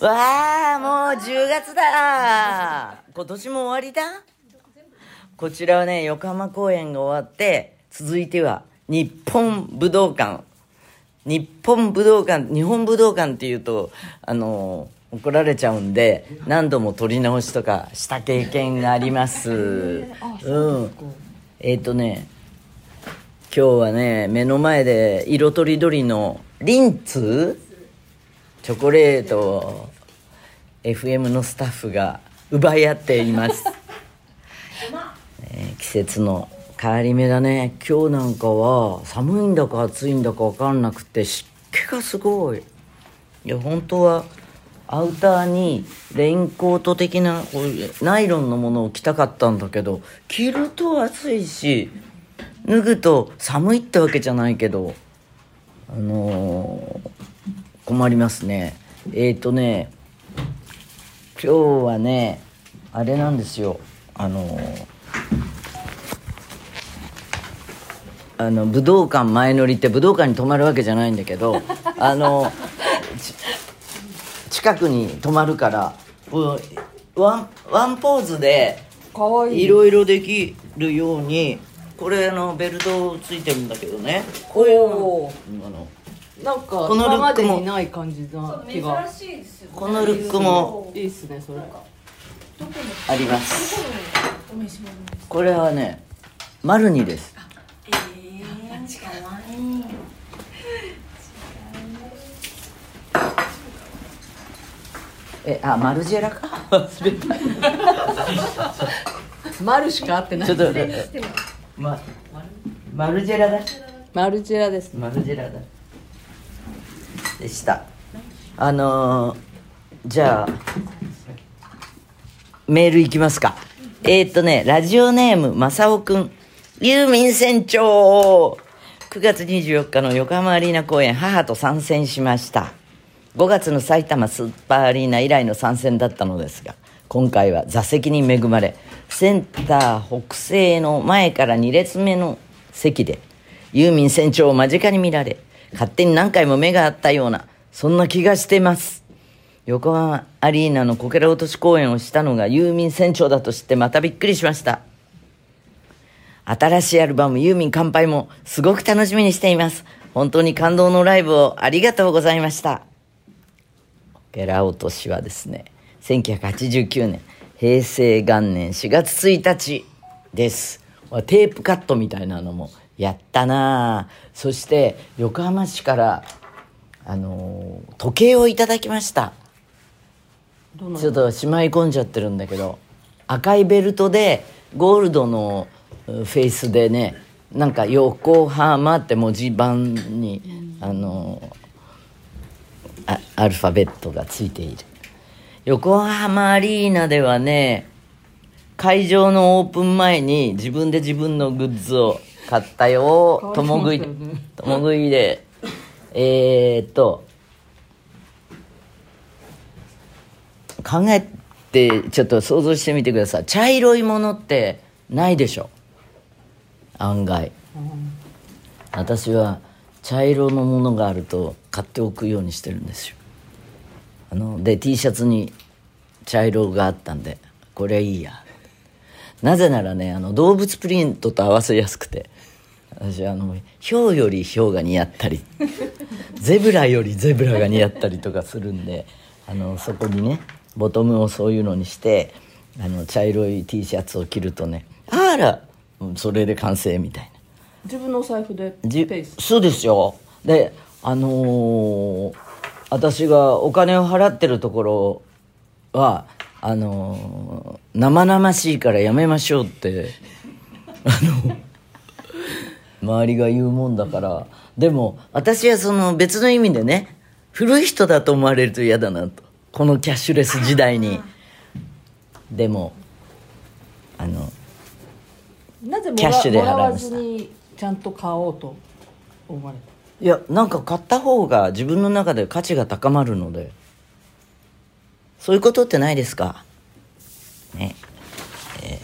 わあ、もう10月だ今年も終わりだこちらはね、横浜公演が終わって、続いては日本武道館。日本武道館、日本武道館っていうと、あの、怒られちゃうんで、何度も撮り直しとかした経験があります。うん。えっ、とね、今日はね、目の前で色とりどりのリンツチョコレートを FM のスタッフが奪い合っています、えー季節の変わり目だね。今日なんかは寒いんだか暑いんだか分かんなくて湿気がすごい。いや本当はアウターにレインコート的なこういうナイロンのものを着たかったんだけど着ると暑いし脱ぐと寒いってわけじゃないけどあのー困りますね。えっ、ー、とね今日はねあれなんですよ。あのーあの武道館前乗りって武道館に泊まるわけじゃないんだけど あのち近くに泊まるからワンワンポーズでいろいろできるようにこれあのベルトついてるんだけどね。こういうおあのなんかこのルックも。ない感じな気が。珍しいですよね。このルックも。いいっすねそれ。あります。これはねマルニです。ええあマルジェラか？忘れたマルしか合ってない。ちょっと待って。まマルジェラだ。マルジェラです。マルジェラだでした。あのー、じゃあメールいきますか。えー、っとねラジオネームまさおくん。ユーミン船長。9月24日の横浜アリーナ公演母と参戦しました。5月の埼玉スーパーアリーナ以来の参戦だったのですが今回は座席に恵まれセンター北西の前から2列目の席でユーミン船長を間近に見られ勝手に何回も目が合ったようなそんな気がしてます。横浜アリーナのこけら落とし公演をしたのがユーミン船長だと知ってまたびっくりしました。新しいアルバムユーミン乾杯もすごく楽しみにしています。本当に感動のライブをありがとうございました。こけら落としはですね1989年平成元年4月1日です。テープカットみたいなのもやったなあ。そして横浜市からあのー時計をいただきました。ちょっとしまい込んじゃってるんだけど赤いベルトでゴールドのうフェイスでねなんか「横浜」って文字盤に、あのあアルファベットがついている。横浜アリーナではね会場のオープン前に自分で自分のグッズを買ったよ。共食い変わりましたよね。共食い。で。えー、っと考えてちょっと想像してみてください。茶色いものってないでしょ。案外。私は茶色のものがあると買っておくようにしてるんですよ。あので T シャツに茶色があったんでこれはいいやなぜならねあの動物プリントと合わせやすくて。私あのヒョウよりヒョウが似合ったり ゼブラよりゼブラが似合ったりとかするんであのそこにねボトムをそういうのにしてあの茶色い T シャツを着るとねあらうんそれで完成みたいな。自分のお財布でペじース？そうですよ。であのー私がお金を払ってるところはあのー生々しいからやめましょうって。あの周りが言うもんだから。でも私はその別の意味でね古い人だと思われると嫌だなと。このキャッシュレス時代に。でもあのなぜもキャッシュで払いました。ずにちゃんと買おうと思われた？いやなんか買った方が自分の中で価値が高まるのでそういうことってないですか？ね。えー。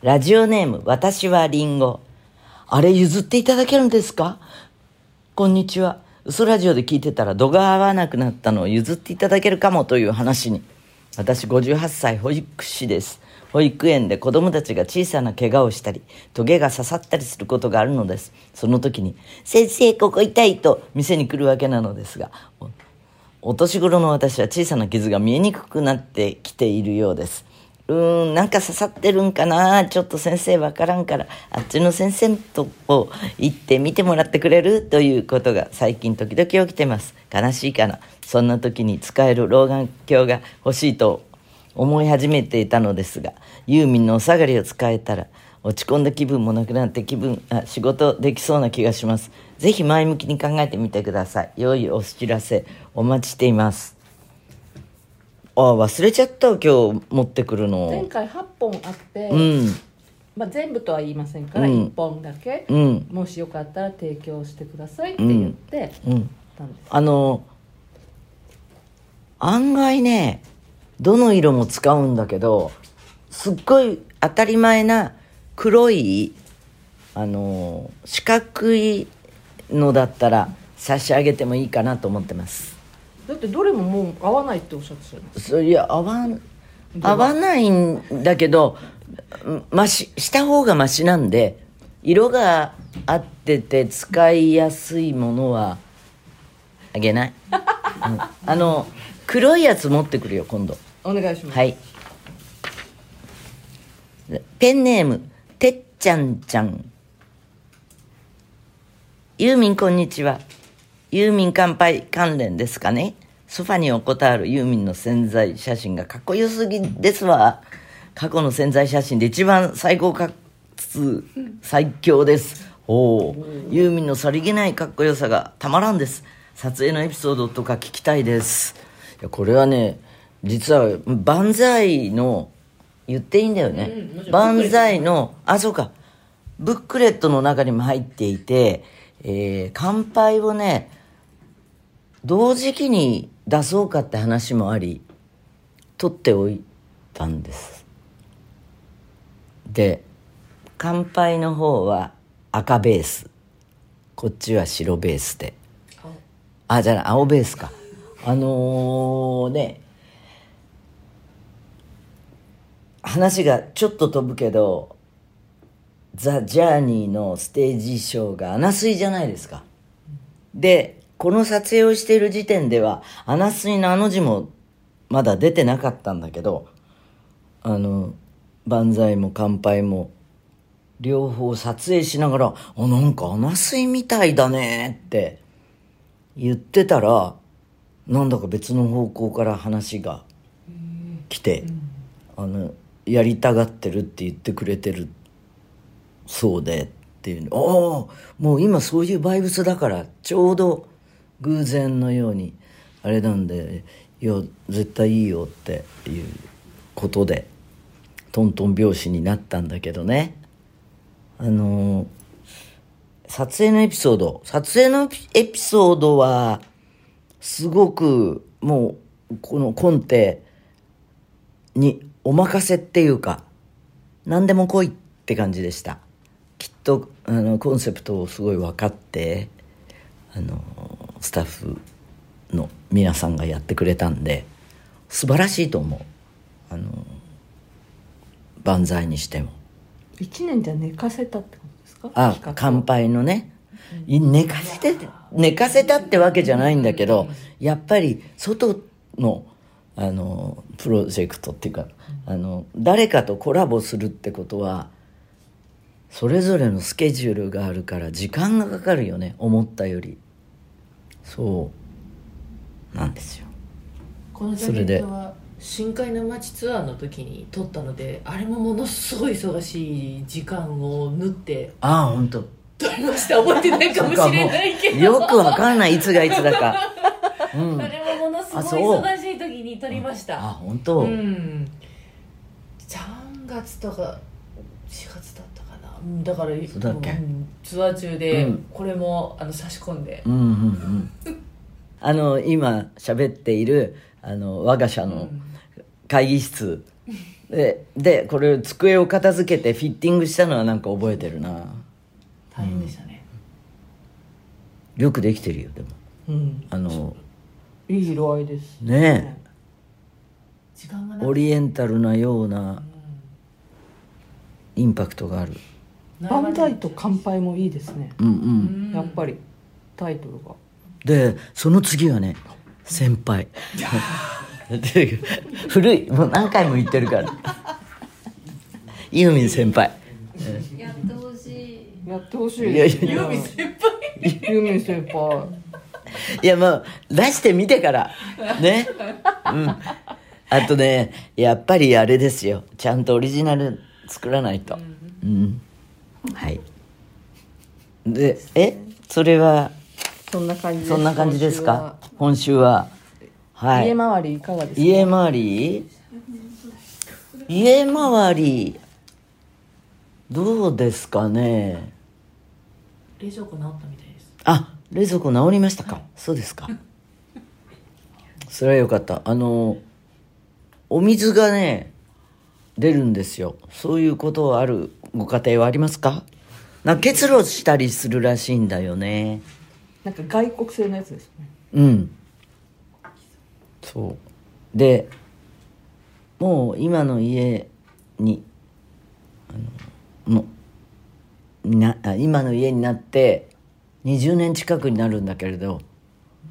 ラジオネーム私はリンゴ。あれ譲っていただけるんですか？こんにちは。嘘ラジオで聞いてたら度が合わなくなったのを譲っていただけるかもという話に。私58歳保育士です。保育園で子供たちが小さな怪我をしたりトゲが刺さったりすることがあるのです。その時に「先生ここ痛い」と店に来るわけなのですがお年頃の私は小さな傷が見えにくくなってきているようですうーん、なんか刺さってるんかなちょっと先生わからんから、あっちの先生とこ行って見てもらってくれるということが最近時々起きてます。悲しいかな。そんな時に使える老眼鏡が欲しいと思い始めていたのですが、ユーミンのお下がりを使えたら、落ち込んだ気分もなくなって気分、あ、仕事できそうな気がします。ぜひ前向きに考えてみてください。良いお知らせお待ちしています。あ、忘れちゃった今日持ってくるの。前回8本あって、うん。まあ、全部とは言いませんから、うん1本だけ、うん。もしよかったら提供してくださいって言ってうん。たんあの、案外ね、どの色も使うんだけど、すっごい当たり前な黒い、あの、四角いのだったら差し上げてもいいかなと思ってます。だってどれももう合わないっておっしゃってたそいや、合わん、合わないんだけど、まし、した方がマシなんで、色が合ってて使いやすいものはあげない。うんあの、黒いやつ持ってくるよ、今度。お願いします、はい。ペンネーム、ちゃんちゃん。ユーミンこんにちは。ユーミン乾杯関連ですかねソファに横たわるユーミンの潜在写真がかっこよすぎですわ。過去の潜在写真で一番最高かつ最強です。おお、ユーミンのさりげないかっこよさがたまらんです。撮影のエピソードとか聞きたいです。いや、これはね、実は万歳の言っていいんだよね。万歳の、あ、そうか。ブックレットの中にも入っていて、えー乾杯をね、同時期に出そうかって話もあり、取っておいたんです。で、乾杯の方は赤ベース。こっちは白ベースで。あ、じゃあ青ベースか。あのーね、話がちょっと飛ぶけど、ザ・ジャーニーのステージショーがアナスイじゃないですか。で、この撮影をしている時点では、アナスイのあの字もまだ出てなかったんだけど、あの、万歳も乾杯も、両方撮影しながら、あ、なんかアナスイみたいだねって言ってたら、なんだか別の方向から話が来て、あの、やりたがってるって言ってくれてるそうでっていう。のああもう今そういうバイブスだからちょうど偶然のようにあれなんでいや絶対いいよっていうことでトントン拍子になったんだけどね。あの撮影のエピソード撮影のエピソードはすごくもうこのコンテにお任せっていうか何でも来いって感じでした。きっとあのコンセプトをすごい分かってあのスタッフの皆さんがやってくれたんで素晴らしいと思う。あの万歳にしても。1年じゃ寝かせたってことですか？あ乾杯のね。い寝かせて寝かせたってわけじゃないんだけどやっぱり外のあのプロジェクトっていうかあの誰かとコラボするってことはそれぞれのスケジュールがあるから時間がかかるよね思ったより。そうなんですよ。このジャケットは深海の街ツアーの時に撮ったのであれもものすごい忙しい時間を縫ってああ本当。撮りました。覚えてないかもしれないけど。よくわかんないいつがいつだか。うん。あれもものすごい忙しい時に撮りました。あ本当、うん。3月とか4月だったかな。うんだからそうだっけ？うんツアー中でうん。これもあの差し込んで。うんうんうん。あの今喋っているあの我が社の会議室。ででこれ机を片付けてフィッティングしたのはなんか覚えてるな。大変でしたね。よくできてるよでも。うん。あのいい色合いですね。時間がなオリエンタルなようなインパクトがある。万歳と乾杯もいいですね。うんうん。やっぱりタイトルが。でその次はね先輩。で古いもう何回も言ってるから。ユーミン先輩。やってほしい。やってほしい。ユーミン先輩。ユーミン先輩。いやもう出してみてから。ね。うん。あとねやっぱりあれですよ。ちゃんとオリジナル作らないと。うん。はい。でえ？それは？そんな感じです。そんな感じですか？今週は。は？い。家回りいかがですか？家回り？家回り？どうですかね？冷蔵庫直ったみたいです。あ冷蔵庫直りましたか、そうですか。それはよかった。あのお水がね出るんですよ。そういうことあるご家庭はありますか？なんか結露したりするらしいんだよね。なんか外国製のやつですね。うん。そう。でもう今の家にあのもうなあ今の家になって20年近くになるんだけれど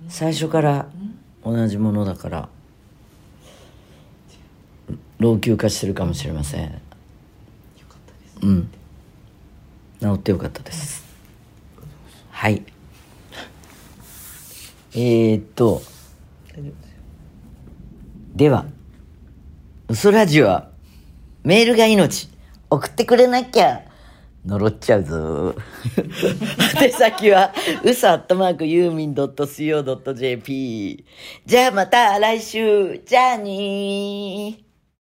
最初から同じものだから老朽化してるかもしれませんうん治ってよかったですはいえ、っとですよでは、嘘ラジオは、メールが命。送ってくれなきゃ、呪っちゃうぞ。宛先は、嘘アットマークユーミン .co.jp。じゃあまた来週。じゃあにー。